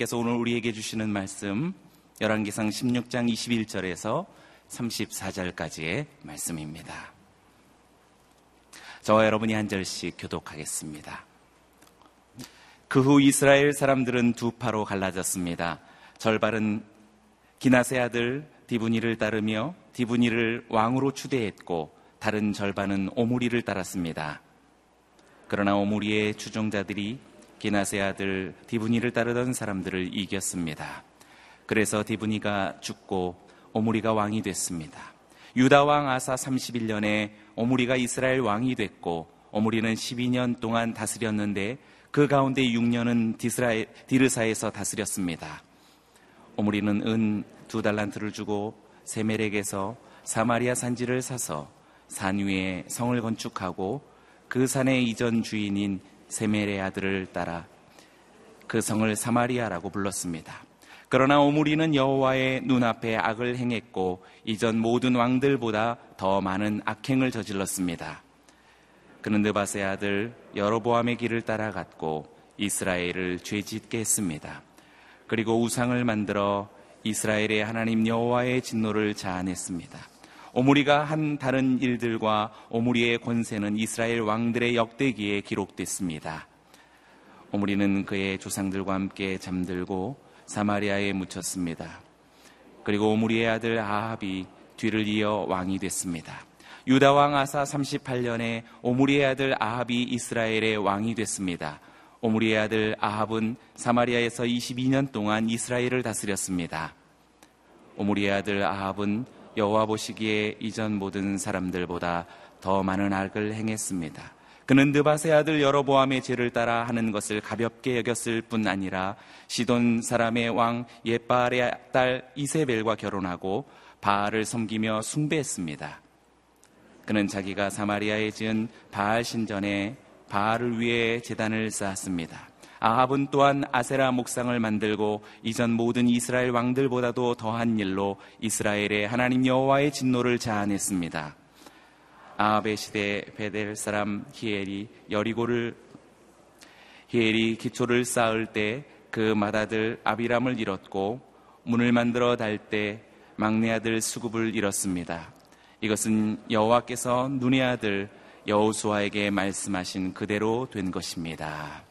하나님께서 오늘 우리에게 주시는 말씀 열왕기상 16장 21절에서 34절까지의 말씀입니다. 저와 여러분이 한 절씩 교독하겠습니다. 그 후 이스라엘 사람들은 두 파로 갈라졌습니다. 절반은 기나세 아들 디브니를 따르며 디브니를 왕으로 추대했고 다른 절반은 오므리를 따랐습니다. 그러나 오므리의 추종자들이 기나세 아들 디브니를 따르던 사람들을 이겼습니다. 그래서 디브니가 죽고 오므리가 왕이 됐습니다. 유다 왕 아사 31년에 오므리가 이스라엘 왕이 됐고 오므리는 12년 동안 다스렸는데 그 가운데 6년은 디스라엘, 디르사에서 다스렸습니다. 오므리는 은 두 달란트를 주고 세멜에게서 사마리아 산지를 사서 산 위에 성을 건축하고 그 산의 이전 주인인 세멜의 아들을 따라 그 성을 사마리아라고 불렀습니다. 그러나 오므리는 여호와의 눈앞에 악을 행했고 이전 모든 왕들보다 더 많은 악행을 저질렀습니다. 그는 느바세 아들 여로보암의 길을 따라갔고 이스라엘을 죄짓게 했습니다. 그리고 우상을 만들어 이스라엘의 하나님 여호와의 진노를 자아냈습니다. 오므리가 한 다른 일들과 오므리의 권세는 이스라엘 왕들의 역대기에 기록됐습니다. 오므리는 그의 조상들과 함께 잠들고 사마리아에 묻혔습니다. 그리고 오므리의 아들 아합이 뒤를 이어 왕이 됐습니다. 유다 왕 아사 38년에 오므리의 아들 아합이 이스라엘의 왕이 됐습니다. 오므리의 아들 아합은 사마리아에서 22년 동안 이스라엘을 다스렸습니다. 오므리의 아들 아합은 여호와 보시기에 이전 모든 사람들보다 더 많은 악을 행했습니다. 그는 느바세 아들 여로보암의 죄를 따라 하는 것을 가볍게 여겼을 뿐 아니라 시돈 사람의 왕 예바알의 딸 이세벨과 결혼하고 바알을 섬기며 숭배했습니다. 그는 자기가 사마리아에 지은 바알 신전에 바알을 위해 재단을 쌓았습니다. 아합은 또한 아세라 목상을 만들고 이전 모든 이스라엘 왕들보다도 더한 일로 이스라엘의 하나님 여호와의 진노를 자아냈습니다. 아합의 시대 베델 사람 히엘이 여리고를 히엘이 기초를 쌓을 때 그 맏아들 아비람을 잃었고 문을 만들어 달 때 막내 아들 수굽을 잃었습니다. 이것은 여호와께서 눈의 아들 여호수아에게 말씀하신 그대로 된 것입니다.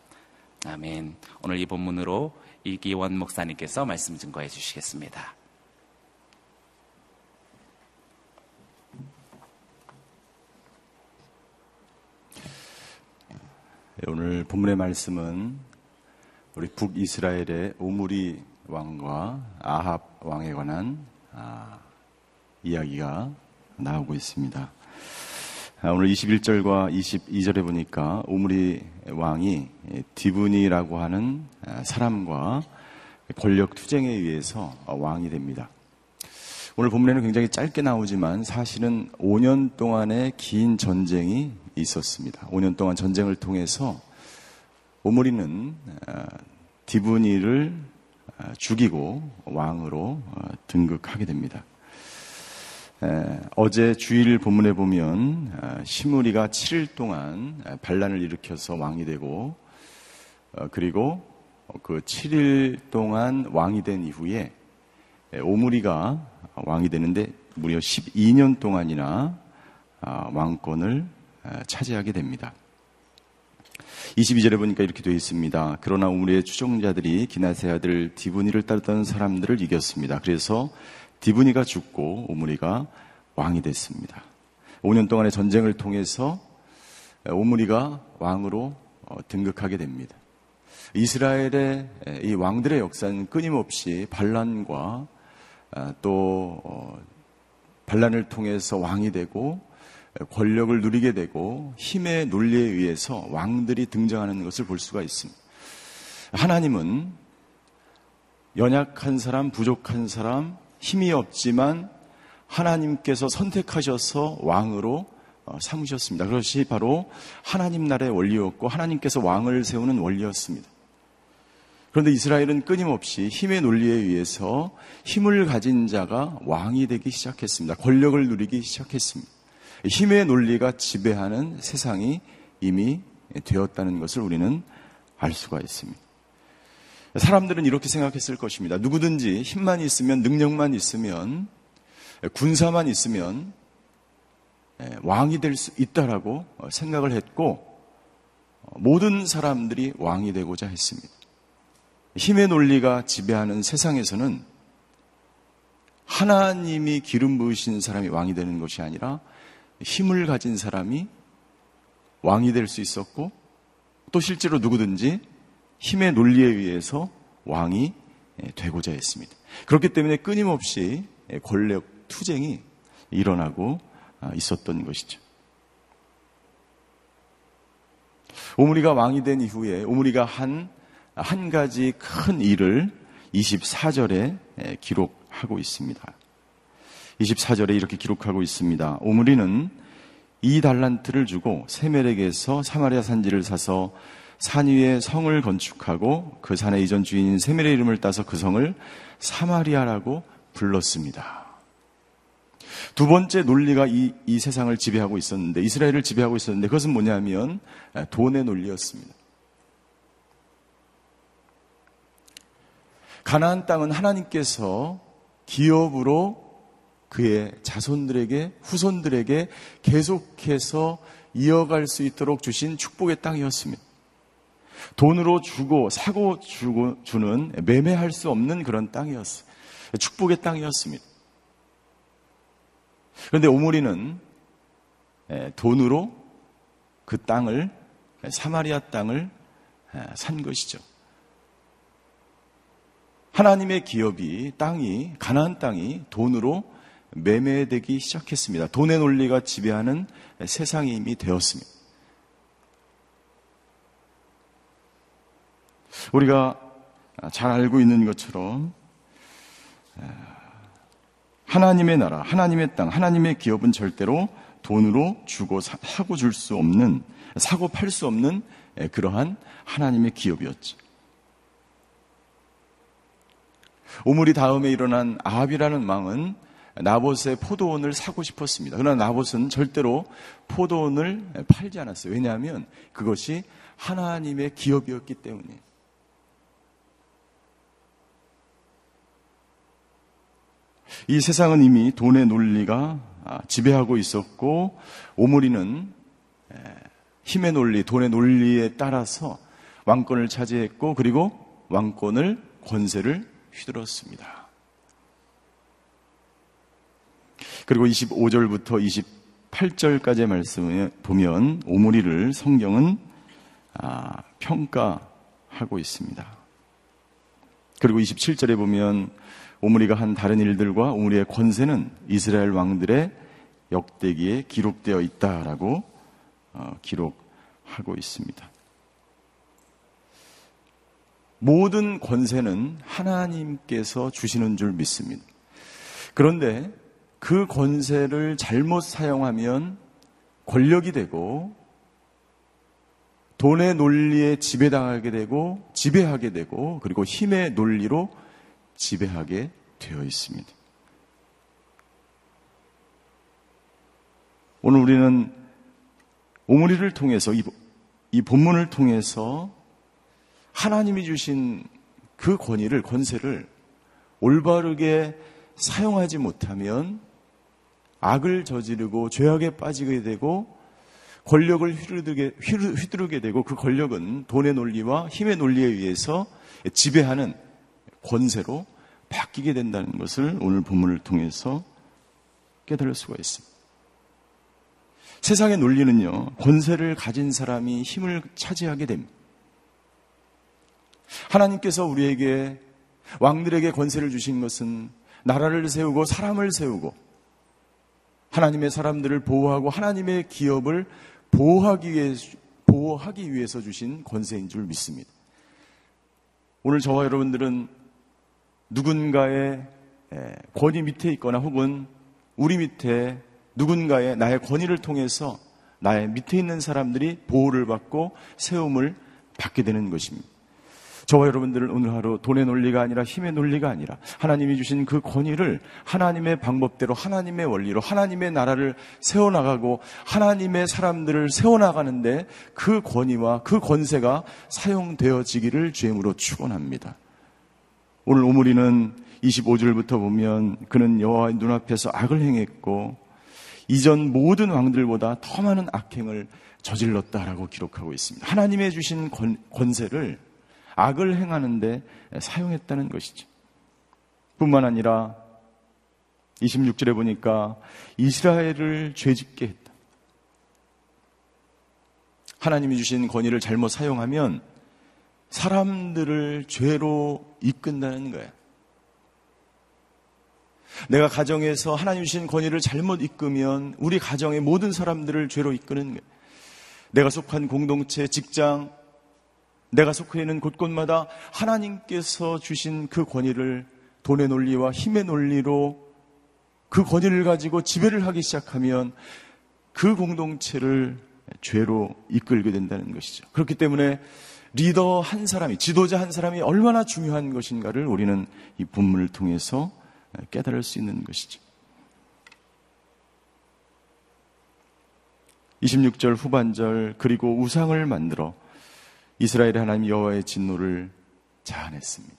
아멘. 오늘 이 본문으로 이기원 목사님께서 말씀 증거해 주시겠습니다. 네, 오늘 본문의 말씀은 우리 북이스라엘의 오므리 왕과 아합 왕에 관한 아, 이야기가 나오고 있습니다. 아, 오늘 21절과 22절에 보니까 오므리 왕이 디브니라고 하는 아, 사람과 권력 투쟁에 의해서 왕이 됩니다. 오늘 본문에는 굉장히 짧게 나오지만 사실은 5년 동안의 긴 전쟁이 있었습니다. 5년 동안 전쟁을 통해서 오므리는 아, 디브니를 죽이고 왕으로 등극하게 됩니다. 어제 주일 본문에 보면 아, 시므리가 7일 동안 반란을 일으켜서 왕이 되고 어, 그리고 그 7일 동안 왕이 된 이후에 오므리가 왕이 되는데 무려 12년 동안이나 아, 왕권을 차지하게 됩니다. 22절에 보니까 이렇게 되어 있습니다. 그러나 오므리의 추종자들이 기나세 아들 디브니를 따르던 사람들을 이겼습니다. 그래서 디브니가 죽고 오므리가 왕이 됐습니다. 5년 동안의 전쟁을 통해서 오므리가 왕으로 어, 등극하게 됩니다. 이스라엘의 이 왕들의 역사는 끊임없이 반란과 아, 또 어, 반란을 통해서 왕이 되고 권력을 누리게 되고 힘의 논리에 의해서 왕들이 등장하는 것을 볼 수가 있습니다. 하나님은 연약한 사람, 부족한 사람, 힘이 없지만 하나님께서 선택하셔서 왕으로 어, 삼으셨습니다. 그것이 바로 하나님 나라의 원리였고 하나님께서 왕을 세우는 원리였습니다. 그런데 이스라엘은 끊임없이 힘의 논리에 의해서 힘을 가진 자가 왕이 되기 시작했습니다. 권력을 누리기 시작했습니다. 힘의 논리가 지배하는 세상이 이미 되었다는 것을 우리는 알 수가 있습니다. 사람들은 이렇게 생각했을 것입니다. 누구든지 힘만 있으면, 능력만 있으면, 군사만 있으면, 예, 왕이 될 수 있다라고 생각을 했고, 모든 사람들이 왕이 되고자 했습니다. 힘의 논리가 지배하는 세상에서는 하나님이 기름 부으신 사람이 왕이 되는 것이 아니라 힘을 가진 사람이 왕이 될 수 있었고 또 실제로 누구든지 힘의 논리에 의해서 왕이 되고자 했습니다. 그렇기 때문에 끊임없이 권력 투쟁이 일어나고 있었던 것이죠. 오므리가 왕이 된 이후에 오므리가 한, 한 가지 큰 일을 24절에 기록하고 있습니다. 24절에 이렇게 기록하고 있습니다. 오므리는 이 달란트를 주고 세멜에게서 사마리아 산지를 사서 산 위에 성을 건축하고 그 산의 이전 주인인 세멜의 이름을 따서 그 성을 사마리아라고 불렀습니다. 두 번째 논리가 이, 이 세상을 지배하고 있었는데, 이스라엘을 지배하고 있었는데, 그것은 뭐냐면, 돈의 논리였습니다. 가나안 땅은 하나님께서 기업으로 그의 자손들에게, 후손들에게 계속해서 이어갈 수 있도록 주신 축복의 땅이었습니다. 돈으로 주고 사고 주고 주는 매매할 수 없는 그런 땅이었어요. 축복의 땅이었습니다. 그런데 오므리는 돈으로 그 땅을 사마리아 땅을 산 것이죠. 하나님의 기업이 땅이 가나안 땅이 돈으로 매매되기 시작했습니다. 돈의 논리가 지배하는 세상이 이미 되었습니다. 우리가 잘 알고 있는 것처럼 하나님의 나라, 하나님의 땅, 하나님의 기업은 절대로 돈으로 주고 사고 줄 수 없는, 사고 팔 수 없는 그러한 하나님의 기업이었죠. 오므리 다음에 일어난 아합이라는 왕은 나봇의 포도원을 사고 싶었습니다. 그러나 나봇은 절대로 포도원을 팔지 않았어요. 왜냐하면 그것이 하나님의 기업이었기 때문에. 이 세상은 이미 돈의 논리가 아, 지배하고 있었고 오므리는 힘의 논리, 돈의 논리에 따라서 왕권을 차지했고 그리고 왕권을 권세를 휘둘렀습니다. 그리고 25절부터 28절까지의 말씀을 보면 오므리를 성경은 아, 평가하고 있습니다. 그리고 27절에 보면 오므리가 한 다른 일들과 오므리의 권세는 이스라엘 왕들의 역대기에 기록되어 있다라고 어, 기록하고 있습니다. 모든 권세는 하나님께서 주시는 줄 믿습니다. 그런데 그 권세를 잘못 사용하면 권력이 되고 돈의 논리에 지배당하게 되고 지배하게 되고 그리고 힘의 논리로 지배하게 되어 있습니다. 오늘 우리는 오므리를 통해서 이, 이 본문을 통해서 하나님이 주신 그 권위를 권세를 올바르게 사용하지 못하면 악을 저지르고 죄악에 빠지게 되고 권력을 휘두르게, 휘두르게 되고 그 권력은 돈의 논리와 힘의 논리에 의해서 지배하는 권세로 바뀌게 된다는 것을 오늘 본문을 통해서 깨달을 수가 있습니다. 세상의 논리는요, 권세를 가진 사람이 힘을 차지하게 됩니다. 하나님께서 우리에게 왕들에게 권세를 주신 것은 나라를 세우고 사람을 세우고 하나님의 사람들을 보호하고 하나님의 기업을 보호하기 위해 보호하기 위해서 주신 권세인 줄 믿습니다. 오늘 저와 여러분들은 누군가의 권위 밑에 있거나 혹은 우리 밑에 누군가의 나의 권위를 통해서 나의 밑에 있는 사람들이 보호를 받고 세움을 받게 되는 것입니다. 저와 여러분들은 오늘 하루 돈의 논리가 아니라 힘의 논리가 아니라 하나님이 주신 그 권위를 하나님의 방법대로 하나님의 원리로 하나님의 나라를 세워나가고 하나님의 사람들을 세워나가는데 그 권위와 그 권세가 사용되어지기를 주임으로 축원합니다. 오늘 오므리는 25절부터 보면 그는 여호와의 눈앞에서 악을 행했고 이전 모든 왕들보다 더 많은 악행을 저질렀다라고 기록하고 있습니다. 하나님의 주신 권, 권세를 악을 행하는데 사용했다는 것이죠. 뿐만 아니라 26절에 보니까 이스라엘을 죄짓게 했다. 하나님이 주신 권위를 잘못 사용하면 사람들을 죄로 이끈다는 거예요. 내가 가정에서 하나님 주신 권위를 잘못 이끄면 우리 가정의 모든 사람들을 죄로 이끄는 거예요. 내가 속한 공동체, 직장, 내가 속해 있는 곳곳마다 하나님께서 주신 그 권위를 돈의 논리와 힘의 논리로 그 권위를 가지고 지배를 하기 시작하면 그 공동체를 죄로 이끌게 된다는 것이죠. 그렇기 때문에 리더 한 사람이, 지도자 한 사람이 얼마나 중요한 것인가를 우리는 이 본문을 통해서 깨달을 수 있는 것이죠. 26절 후반절 그리고 우상을 만들어 이스라엘의 하나님 여호와의 진노를 자아냈습니다.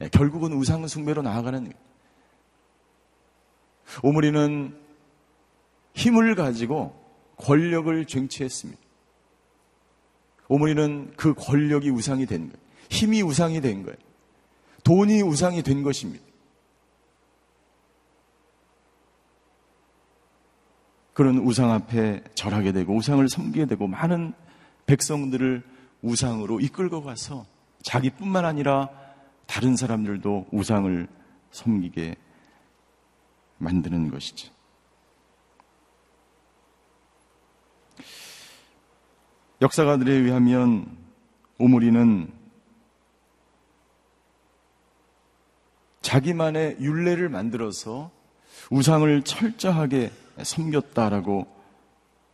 예, 결국은 우상 숭배로 나아가는 오므리는 힘을 가지고 권력을 쟁취했습니다. 오므리는 그 권력이 우상이 된 거예요. 힘이 우상이 된 거예요. 돈이 우상이 된 것입니다. 그런 우상 앞에 절하게 되고 우상을 섬기게 되고 많은 백성들을 우상으로 이끌고 가서 자기뿐만 아니라 다른 사람들도 우상을 섬기게 만드는 것이죠. 역사가들에 의하면 오므리는 자기만의 윤례를 만들어서 우상을 철저하게 섬겼다라고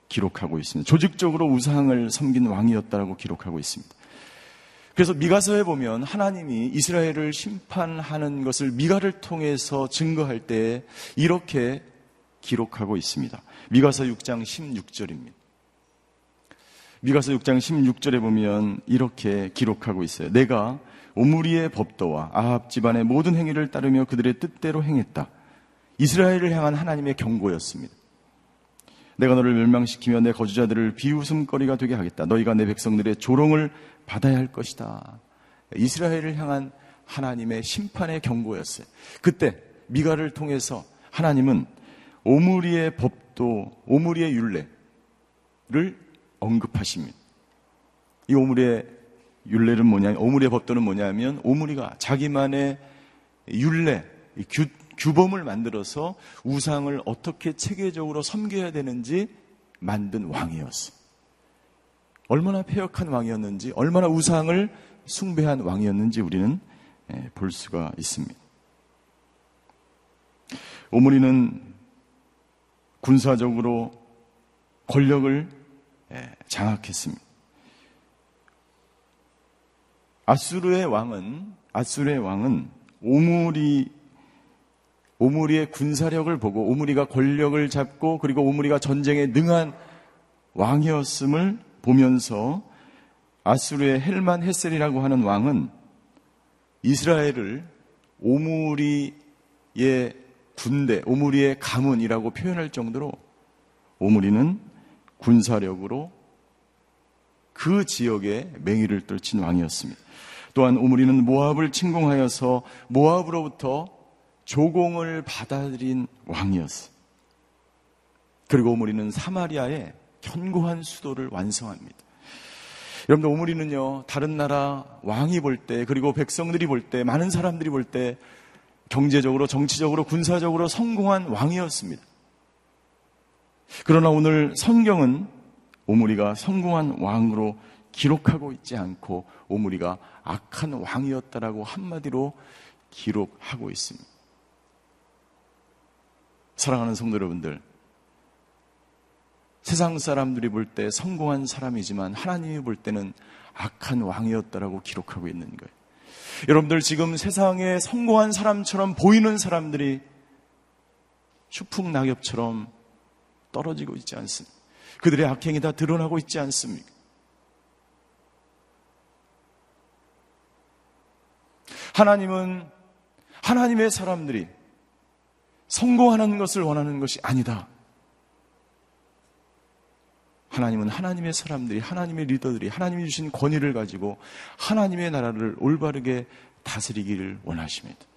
기록하고 있습니다. 조직적으로 우상을 섬긴 왕이었다라고 기록하고 있습니다. 그래서 미가서에 보면 하나님이 이스라엘을 심판하는 것을 미가를 통해서 증거할 때 이렇게 기록하고 있습니다. 미가서 6장 16절입니다. 미가서 6장 16절에 보면 이렇게 기록하고 있어요. 내가 오므리의 법도와 아합 집안의 모든 행위를 따르며 그들의 뜻대로 행했다. 이스라엘을 향한 하나님의 경고였습니다. 내가 너를 멸망시키며 내 거주자들을 비웃음거리가 되게 하겠다. 너희가 내 백성들의 조롱을 받아야 할 것이다. 이스라엘을 향한 하나님의 심판의 경고였어요. 그때 미가를 통해서 하나님은 오므리의 법도 오므리의 윤례를 언급하십니다. 이 오므리의 윤례는 뭐냐? 오므리의 법도는 뭐냐면 오므리가 자기만의 윤례, 규, 규범을 만들어서 우상을 어떻게 체계적으로 섬겨야 되는지 만든 왕이었어. 얼마나 폐역한 왕이었는지, 얼마나 우상을 숭배한 왕이었는지 우리는 예, 볼 수가 있습니다. 오므리는 군사적으로 권력을 예, 장악했습니다. 아수르의 왕은 아수르의 왕은 오므리 오므리의 군사력을 보고 오므리가 권력을 잡고 그리고 오므리가 전쟁에 능한 왕이었음을 보면서 아수르의 헬만 헤셀이라고 하는 왕은 이스라엘을 오므리의 군대, 오므리의 가문이라고 표현할 정도로 오므리는 군사력으로 그 지역에 맹위를 떨친 왕이었습니다. 또한 오므리는 모압을 침공하여서 모압으로부터 조공을 받아들인 왕이었어. 그리고 오므리는 사마리아에 견고한 수도를 완성합니다. 여러분들 오므리는요 다른 나라 왕이 볼 때 그리고 백성들이 볼 때 많은 사람들이 볼 때 경제적으로 정치적으로 군사적으로 성공한 왕이었습니다. 그러나 오늘 성경은 오므리가 성공한 왕으로 기록하고 있지 않고 오므리가 악한 왕이었다라고 한마디로 기록하고 있습니다. 사랑하는 성도 여러분들, 세상 사람들이 볼 때 성공한 사람이지만 하나님이 볼 때는 악한 왕이었다라고 기록하고 있는 거예요. 여러분들 지금 세상에 성공한 사람처럼 보이는 사람들이 추풍 낙엽처럼 떨어지고 있지 않습니까? 그들의 악행이 다 드러나고 있지 않습니까? 하나님은 하나님의 사람들이 성공하는 것을 원하는 것이 아니다. 하나님은 하나님의 사람들이, 하나님의 리더들이 하나님이 주신 권위를 가지고 하나님의 나라를 올바르게 다스리기를 원하십니다.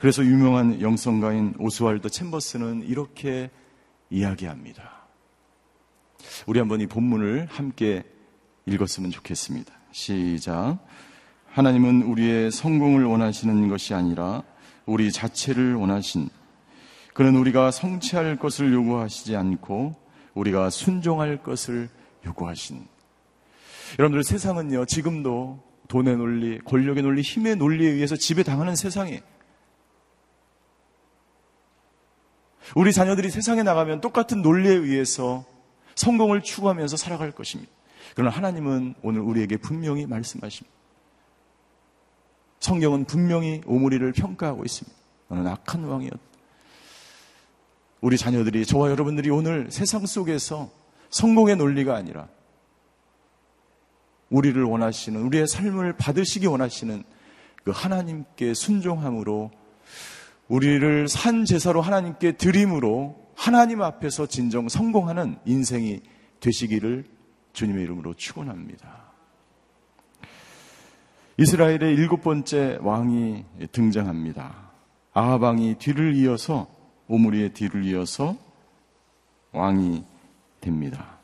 그래서 유명한 영성가인 오스왈드 챔버스는 이렇게 이야기합니다. 우리 한번 이 본문을 함께 읽었으면 좋겠습니다. 시작. 하나님은 우리의 성공을 원하시는 것이 아니라 우리 자체를 원하신 그는 우리가 성취할 것을 요구하시지 않고 우리가 순종할 것을 요구하신 여러분들 세상은요 지금도 돈의 논리, 권력의 논리, 힘의 논리에 의해서 지배당하는 세상이에요. 우리 자녀들이 세상에 나가면 똑같은 논리에 의해서 성공을 추구하면서 살아갈 것입니다. 그러나 하나님은 오늘 우리에게 분명히 말씀하십니다. 성경은 분명히 오므리를 평가하고 있습니다. 너는 악한 왕이었다. 우리 자녀들이, 저와 여러분들이 오늘 세상 속에서 성공의 논리가 아니라 우리를 원하시는, 우리의 삶을 받으시기 원하시는 그 하나님께 순종함으로 우리를 산 제사로 하나님께 드림으로 하나님 앞에서 진정 성공하는 인생이 되시기를 주님의 이름으로 축원합니다. 이스라엘의 일곱 번째 왕이 등장합니다. 아하방이 뒤를 이어서 오므리의 뒤를 이어서 왕이 됩니다.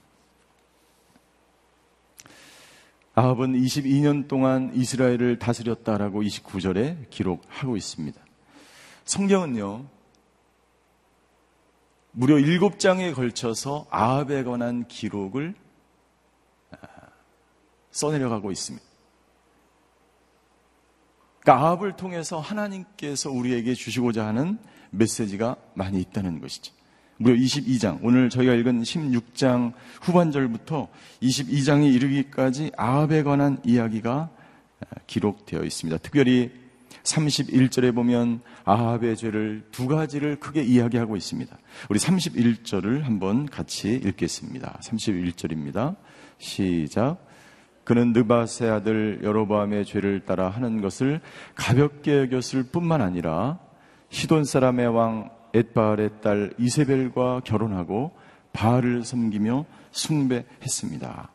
아합은 22년 동안 이스라엘을 다스렸다라고 29절에 기록하고 있습니다. 성경은요, 무려 7장에 걸쳐서 아합에 관한 기록을 아, 써내려가고 있습니다. 그러니까 아합을 통해서 하나님께서 우리에게 주시고자 하는 메시지가 많이 있다는 것이죠. 무려 22장, 오늘 저희가 읽은 16장 후반절부터 22장에 이르기까지 아합에 관한 이야기가 기록되어 있습니다. 특별히 31절에 보면 아합의 죄를 두 가지를 크게 이야기하고 있습니다. 우리 31절을 한번 같이 읽겠습니다. 31절입니다. 시작. 그는 느바세 아들 여로보암의 죄를 따라 하는 것을 가볍게 여겼을 뿐만 아니라 시돈 사람의 왕 엣바알의 딸 이세벨과 결혼하고 바알을 섬기며 숭배했습니다.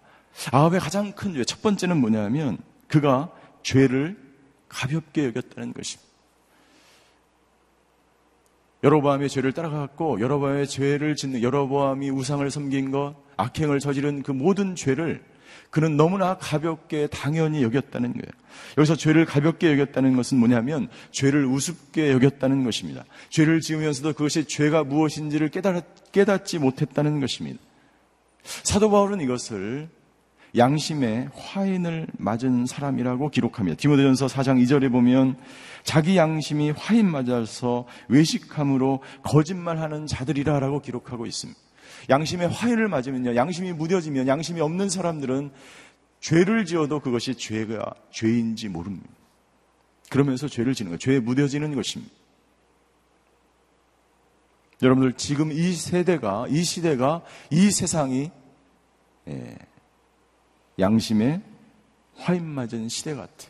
아합의 가장 큰 죄, 첫 번째는 뭐냐면 그가 죄를 가볍게 여겼다는 것입니다. 여로보암의 죄를 따라갔고 여로보암의 죄를 짓는 여로보암이 우상을 섬긴 것, 악행을 저지른 그 모든 죄를 그는 너무나 가볍게 당연히 여겼다는 거예요. 여기서 죄를 가볍게 여겼다는 것은 뭐냐면 죄를 우습게 여겼다는 것입니다. 죄를 지으면서도 그것이 죄가 무엇인지를 깨달았, 깨닫지 못했다는 것입니다. 사도 바울은 이것을 양심의 화인을 맞은 사람이라고 기록합니다. 디모데전서 4장 2절에 보면 자기 양심이 화인 맞아서 외식함으로 거짓말하는 자들이라라고 기록하고 있습니다. 양심의 화해를 맞으면요. 양심이 무뎌지면 양심이 없는 사람들은 죄를 지어도 그것이 죄가 죄인지 모릅니다. 그러면서 죄를 지는 거, 죄에 무뎌지는 것입니다. 여러분들 지금 이 세대가, 이 시대가, 이 세상이 예, 양심의 화인 맞은 시대 같아.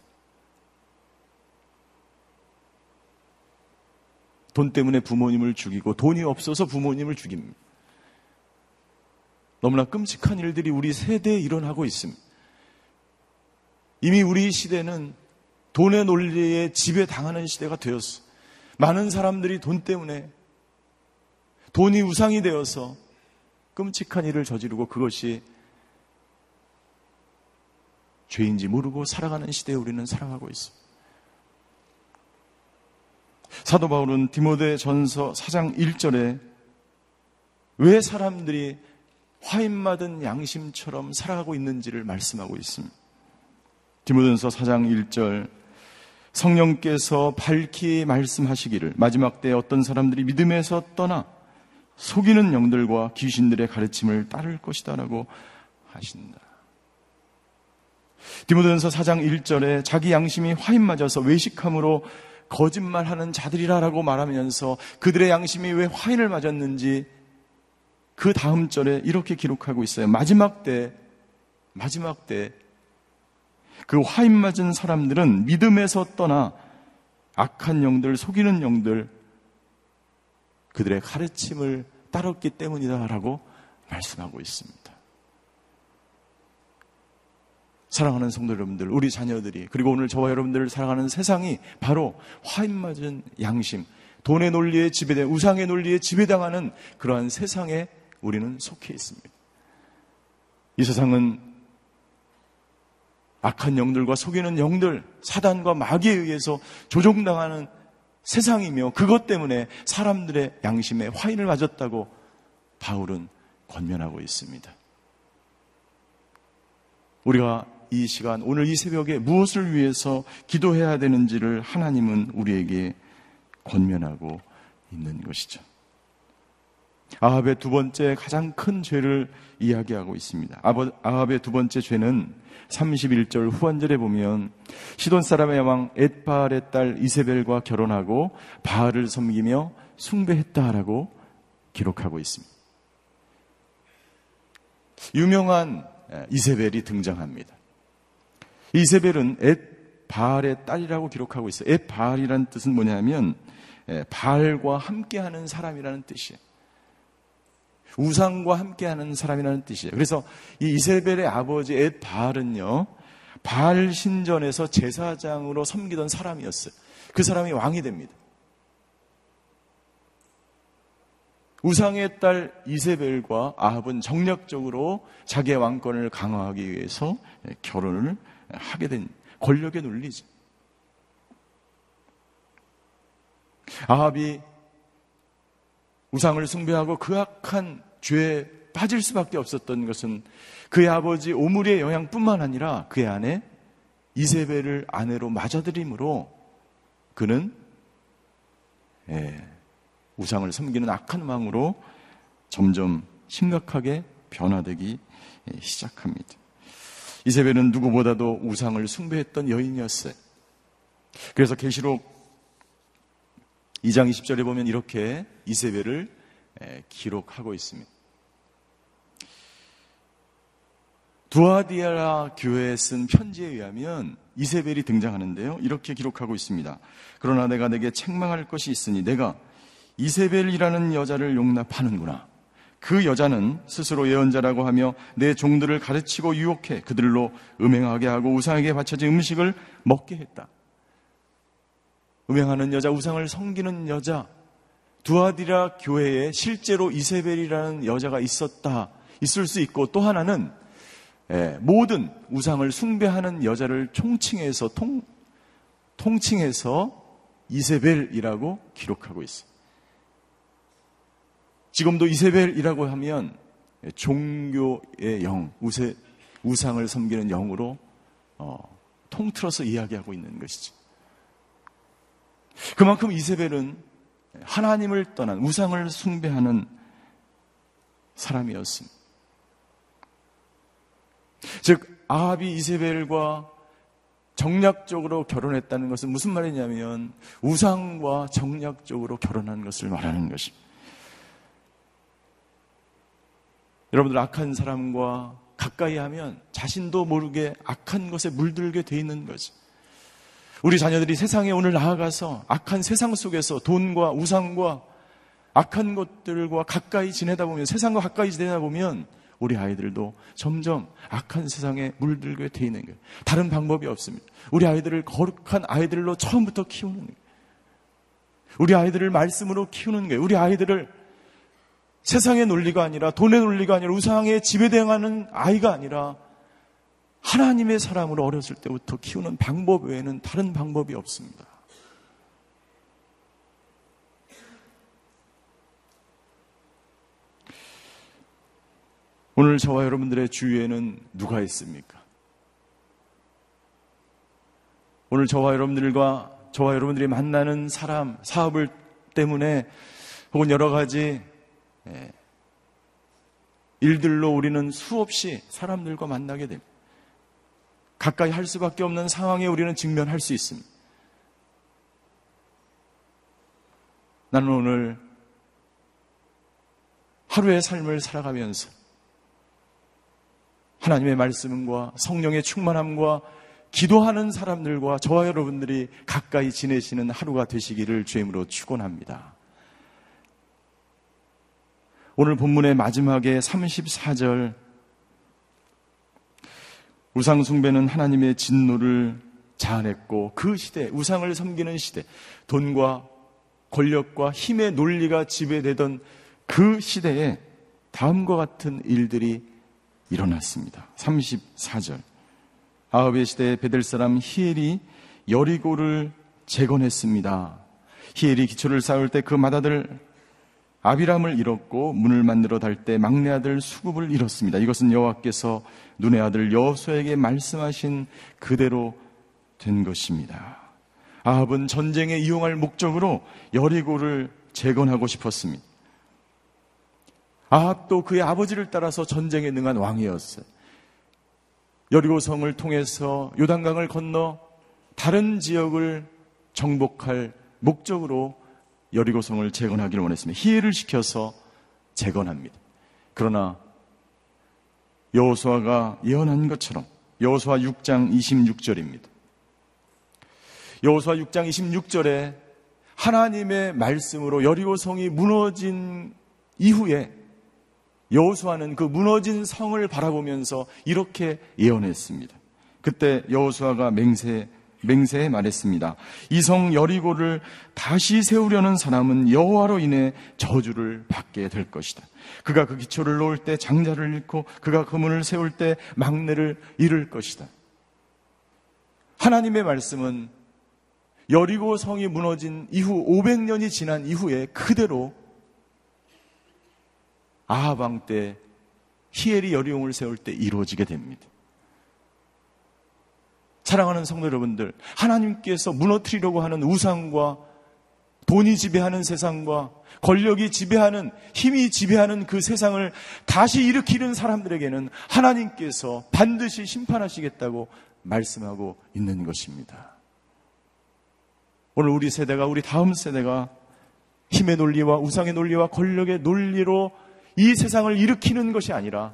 돈 때문에 부모님을 죽이고 돈이 없어서 부모님을 죽입니다. 너무나 끔찍한 일들이 우리 세대에 일어나고 있습니다. 이미 우리 시대는 돈의 논리에 지배당하는 시대가 되었어. 많은 사람들이 돈 때문에 돈이 우상이 되어서 끔찍한 일을 저지르고 그것이 죄인지 모르고 살아가는 시대에 우리는 살아가고 있습니다. 사도 바울은 디모데 전서 4장 1절에 왜 사람들이 화인맞은 양심처럼 살아가고 있는지를 말씀하고 있습니다. 디모전서 4장 1절 성령께서 밝히 말씀하시기를 마지막 때 어떤 사람들이 믿음에서 떠나 속이는 영들과 귀신들의 가르침을 따를 것이다라고 하신다. 디모데전서 4장 1절에 자기 양심이 화인 맞아서 외식함으로 거짓말하는 자들이라라고 말하면서 그들의 양심이 왜 화인을 맞았는지 그 다음 절에 이렇게 기록하고 있어요. 마지막 때, 마지막 때, 그 화인 맞은 사람들은 믿음에서 떠나 악한 영들, 속이는 영들, 그들의 가르침을 따랐기 때문이다라고 말씀하고 있습니다. 사랑하는 성도 여러분들, 우리 자녀들이, 그리고 오늘 저와 여러분들을 사랑하는 세상이 바로 화인 맞은 양심, 돈의 논리에 지배된, 우상의 논리에 지배당하는 그러한 세상에 우리는 속해 있습니다. 이 세상은 악한 영들과 속이는 영들, 사단과 마귀에 의해서 조종당하는 세상이며 그것 때문에 사람들의 양심에 화인을 맞았다고 바울은 권면하고 있습니다. 우리가 이 시간, 오늘 이 새벽에 무엇을 위해서 기도해야 되는지를 하나님은 우리에게 권면하고 있는 것이죠. 아합의 두 번째 가장 큰 죄를 이야기하고 있습니다. 아합의 두 번째 죄는 31절 후반절에 보면 시돈 사람의 왕 에드바알의 딸 이세벨과 결혼하고 바알을 섬기며 숭배했다라고 기록하고 있습니다. 유명한 이세벨이 등장합니다. 이세벨은 엣 바알의 딸이라고 기록하고 있어요. 엣 바알이라는 뜻은 뭐냐면 바알과 함께하는 사람이라는 뜻이에요. 우상과 함께하는 사람이라는 뜻이에요. 그래서 이 이세벨의 아버지 엣 바알은요, 바알 신전에서 제사장으로 섬기던 사람이었어요. 그 사람이 왕이 됩니다. 우상의 딸 이세벨과 아합은 정략적으로 자기의 왕권을 강화하기 위해서 결혼을 하게 된 권력의 논리죠. 아합이 우상을 숭배하고 그 악한 죄에 빠질 수밖에 없었던 것은 그의 아버지 오므리의 영향뿐만 아니라 그의 아내 이세벨을 아내로 맞아들임으로 그는 예, 우상을 섬기는 악한 왕으로 점점 심각하게 변화되기 시작합니다. 이세벨은 누구보다도 우상을 숭배했던 여인이었어요. 그래서 계시록 2장 20절에 보면 이렇게 이세벨을 기록하고 있습니다. 두아디아라 교회에 쓴 편지에 의하면 이세벨이 등장하는데요. 이렇게 기록하고 있습니다. 그러나 내가 내게 책망할 것이 있으니 내가 이세벨이라는 여자를 용납하는구나. 그 여자는 스스로 예언자라고 하며 내 종들을 가르치고 유혹해 그들로 음행하게 하고 우상에게 바쳐진 음식을 먹게 했다. 음행하는 여자, 우상을 섬기는 여자, 두아디라 교회에 실제로 이세벨이라는 여자가 있었다, 있을 수 있고 또 하나는 예, 모든 우상을 숭배하는 여자를 총칭해서 통, 통칭해서 이세벨이라고 기록하고 있어요. 지금도 이세벨이라고 하면 종교의 영, 우세, 우상을 섬기는 영으로 어, 통틀어서 이야기하고 있는 것이죠. 그만큼 이세벨은 하나님을 떠난 우상을 숭배하는 사람이었습니다. 즉 아합이 이세벨과 정략적으로 결혼했다는 것은 무슨 말이냐면 우상과 정략적으로 결혼한 것을 말하는 것입니다. 여러분들 악한 사람과 가까이 하면 자신도 모르게 악한 것에 물들게 돼 있는 거지. 우리 자녀들이 세상에 오늘 나아가서 악한 세상 속에서 돈과 우상과 악한 것들과 가까이 지내다 보면 세상과 가까이 지내다 보면 우리 아이들도 점점 악한 세상에 물들게 돼 있는 거예요. 다른 방법이 없습니다. 우리 아이들을 거룩한 아이들로 처음부터 키우는 거예요. 우리 아이들을 말씀으로 키우는 거예요. 우리 아이들을 세상의 논리가 아니라 돈의 논리가 아니라 우상에 지배당하는 아이가 아니라 하나님의 사람으로 어렸을 때부터 키우는 방법 외에는 다른 방법이 없습니다. 오늘 저와 여러분들의 주위에는 누가 있습니까? 오늘 저와 여러분들과 저와 여러분들이 만나는 사람, 사업을 때문에 혹은 여러 가지 예, 일들로 우리는 수없이 사람들과 만나게 됩니다. 가까이 할 수밖에 없는 상황에 우리는 직면할 수 있습니다. 나는 오늘 하루의 삶을 살아가면서 하나님의 말씀과 성령의 충만함과 기도하는 사람들과 저와 여러분들이 가까이 지내시는 하루가 되시기를 주임으로 축원합니다. 오늘 본문의 마지막에 34절 우상 숭배는 하나님의 진노를 자아냈고 그 시대 우상을 섬기는 시대 돈과 권력과 힘의 논리가 지배되던 그 시대에 다음과 같은 일들이 일어났습니다. 34절. 아합의 시대에 베델 사람 히엘이 여리고를 재건했습니다. 히엘이 기초를 쌓을 때그 맏아들 아비람을 잃었고 문을 만들어 달 때 막내 아들 수굽을 잃었습니다. 이것은 여호와께서 눈의 아들 여호수에게 말씀하신 그대로 된 것입니다. 아합은 전쟁에 이용할 목적으로 여리고를 재건하고 싶었습니다. 아합도 그의 아버지를 따라서 전쟁에 능한 왕이었어요. 여리고성을 통해서 요단강을 건너 다른 지역을 정복할 목적으로 여리고성을 재건하기를 원했습니다. 희해를 시켜서 재건합니다. 그러나 여호수아가 예언한 것처럼 여호수아 6장 26절입니다. 여호수아 6장 26절에 하나님의 말씀으로 여리고성이 무너진 이후에 여호수아는 그 무너진 성을 바라보면서 이렇게 예언했습니다. 그때 여호수아가 맹세 맹세해 말했습니다. 이성 여리고를 다시 세우려는 사람은 여호와로 인해 저주를 받게 될 것이다. 그가 그 기초를 놓을 때 장자를 잃고 그가 그 문을 세울 때 막내를 잃을 것이다. 하나님의 말씀은 여리고 성이 무너진 이후 500년이 지난 이후에 그대로 아하방 때 히엘이 여리용을 세울 때 이루어지게 됩니다. 사랑하는 성도 여러분들, 하나님께서 무너뜨리려고 하는 우상과 돈이 지배하는 세상과 권력이 지배하는 힘이 지배하는 그 세상을 다시 일으키는 사람들에게는 하나님께서 반드시 심판하시겠다고 말씀하고 있는 것입니다. 오늘 우리 세대가 우리 다음 세대가 힘의 논리와 우상의 논리와 권력의 논리로 이 세상을 일으키는 것이 아니라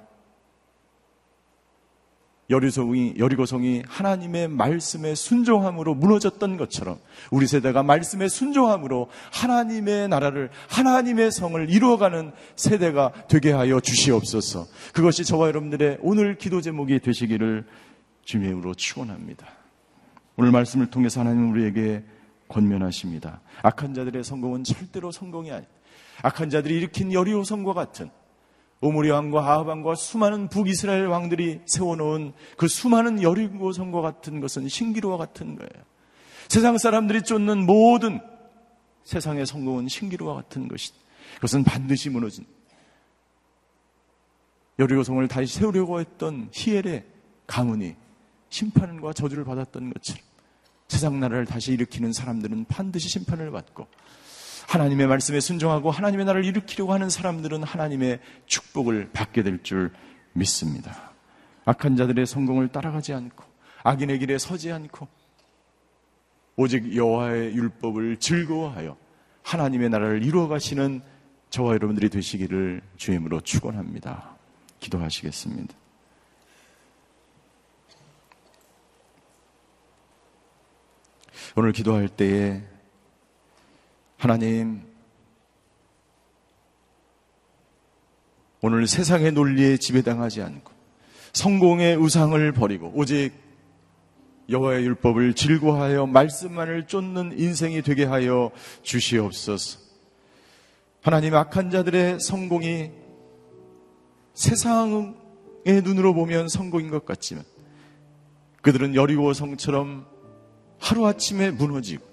여리성이, 여리고성이 하나님의 말씀에 순종함으로 무너졌던 것처럼 우리 세대가 말씀에 순종함으로 하나님의 나라를, 하나님의 성을 이루어가는 세대가 되게 하여 주시옵소서. 그것이 저와 여러분들의 오늘 기도 제목이 되시기를 주님으로 축원합니다. 오늘 말씀을 통해서 하나님 우리에게 권면하십니다. 악한 자들의 성공은 절대로 성공이 아니다. 악한 자들이 일으킨 여리오성과 같은 오므리 왕과 아합 왕과 수많은 북이스라엘 왕들이 세워놓은 그 수많은 여리고 성과 같은 것은 신기루와 같은 거예요. 세상 사람들이 쫓는 모든 세상의 성공은 신기루와 같은 것이다. 그것은 반드시 무너진 여리고 성을 다시 세우려고 했던 히엘의 가문이 심판과 저주를 받았던 것처럼 세상 나라를 다시 일으키는 사람들은 반드시 심판을 받고 하나님의 말씀에 순종하고 하나님의 나라를 일으키려고 하는 사람들은 하나님의 축복을 받게 될 줄 믿습니다. 악한 자들의 성공을 따라가지 않고 악인의 길에 서지 않고 오직 여호와의 율법을 즐거워하여 하나님의 나라를 이루어 가시는 저와 여러분들이 되시기를 주임으로 축원합니다. 기도하시겠습니다. 오늘 기도할 때에 하나님, 오늘 세상의 논리에 지배당하지 않고 성공의 우상을 버리고 오직 여호와의 율법을 즐거워하여 말씀만을 쫓는 인생이 되게 하여 주시옵소서. 하나님 악한 자들의 성공이 세상의 눈으로 보면 성공인 것 같지만 그들은 여리고 성처럼 하루아침에 무너지고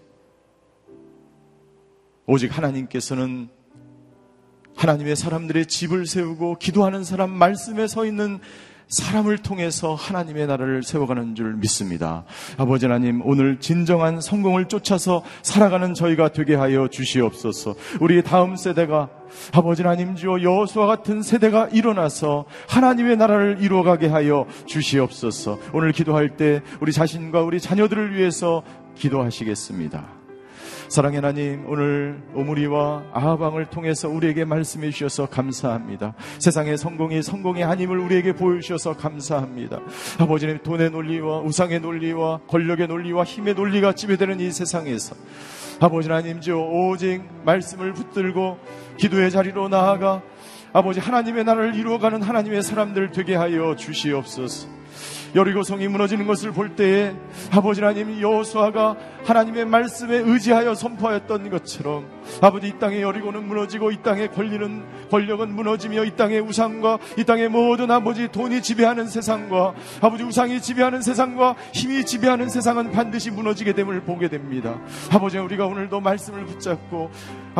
오직 하나님께서는 하나님의 사람들의 집을 세우고 기도하는 사람 말씀에 서 있는 사람을 통해서 하나님의 나라를 세워가는 줄 믿습니다. 아버지 하나님, 오늘 진정한 성공을 쫓아서 살아가는 저희가 되게 하여 주시옵소서. 우리 다음 세대가 아버지 하나님 주여 여호수와 같은 세대가 일어나서 하나님의 나라를 이루어가게 하여 주시옵소서. 오늘 기도할 때 우리 자신과 우리 자녀들을 위해서 기도하시겠습니다. 사랑의 하나님, 오늘 오므리와 아하방을 통해서 우리에게 말씀해 주셔서 감사합니다. 세상의 성공이 성공이 아님을 우리에게 보여주셔서 감사합니다. 아버지님, 돈의 논리와 우상의 논리와 권력의 논리와 힘의 논리가 지배되는 이 세상에서 아버지 하나님, 주 오직 말씀을 붙들고 기도의 자리로 나아가 아버지 하나님의 나라를 이루어가는 하나님의 사람들 되게 하여 주시옵소서. 여리고 성이 무너지는 것을 볼 때에 아버지 하나님 여호수아가 하나님의 말씀에 의지하여 선포하였던 것처럼 아버지 이 땅의 여리고는 무너지고 이 땅의 권리는 권력은 무너지며 이 땅의 우상과 이 땅의 모든 아버지 돈이 지배하는 세상과 아버지 우상이 지배하는 세상과 힘이 지배하는 세상은 반드시 무너지게 됨을 보게 됩니다. 아버지 우리가 오늘도 말씀을 붙잡고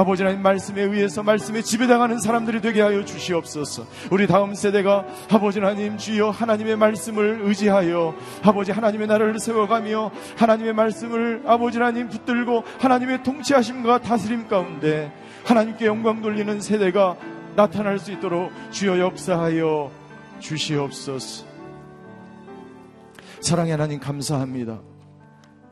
아버지 하나님 말씀에 의해서 말씀에 지배당하는 사람들이 되게 하여 주시옵소서. 우리 다음 세대가 아버지 하나님 주여 하나님의 말씀을 의지하여 아버지 하나님의 나라를 세워가며 하나님의 말씀을 아버지 하나님 붙들고 하나님의 통치하심과 다스림 가운데 하나님께 영광 돌리는 세대가 나타날 수 있도록 주여 역사하여 주시옵소서. 사랑의 하나님 감사합니다.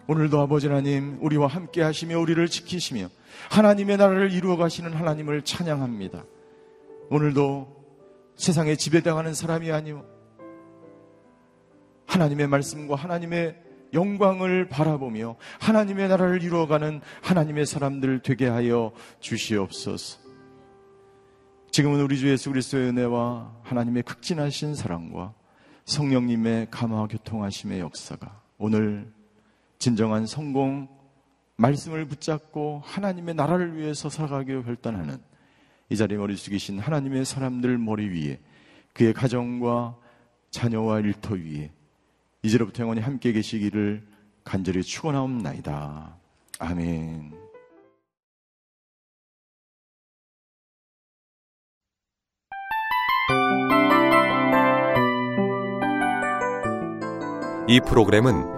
오늘도 아버지 하나님 우리와 함께 하시며 우리를 지키시며 하나님의 나라를 이루어 가시는 하나님을 찬양합니다. 오늘도 세상에 지배당하는 사람이 아니오 하나님의 말씀과 하나님의 영광을 바라보며 하나님의 나라를 이루어가는 하나님의 사람들 되게 하여 주시옵소서. 지금은 우리 주 예수 그리스도의 은혜와 하나님의 극진하신 사랑과 성령님의 감화 교통하심의 역사가 오늘 진정한 성공 말씀을 붙잡고 하나님의 나라를 위해서 살아가기로 결단하는 이 자리에 머리 숙이신 하나님의 사람들 머리 위에 그의 가정과 자녀와 일터 위에 이제로부터 영원히 함께 계시기를 간절히 축원하옵나이다. 아멘. 이 프로그램은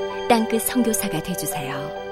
땅끝 성교사가 되주세요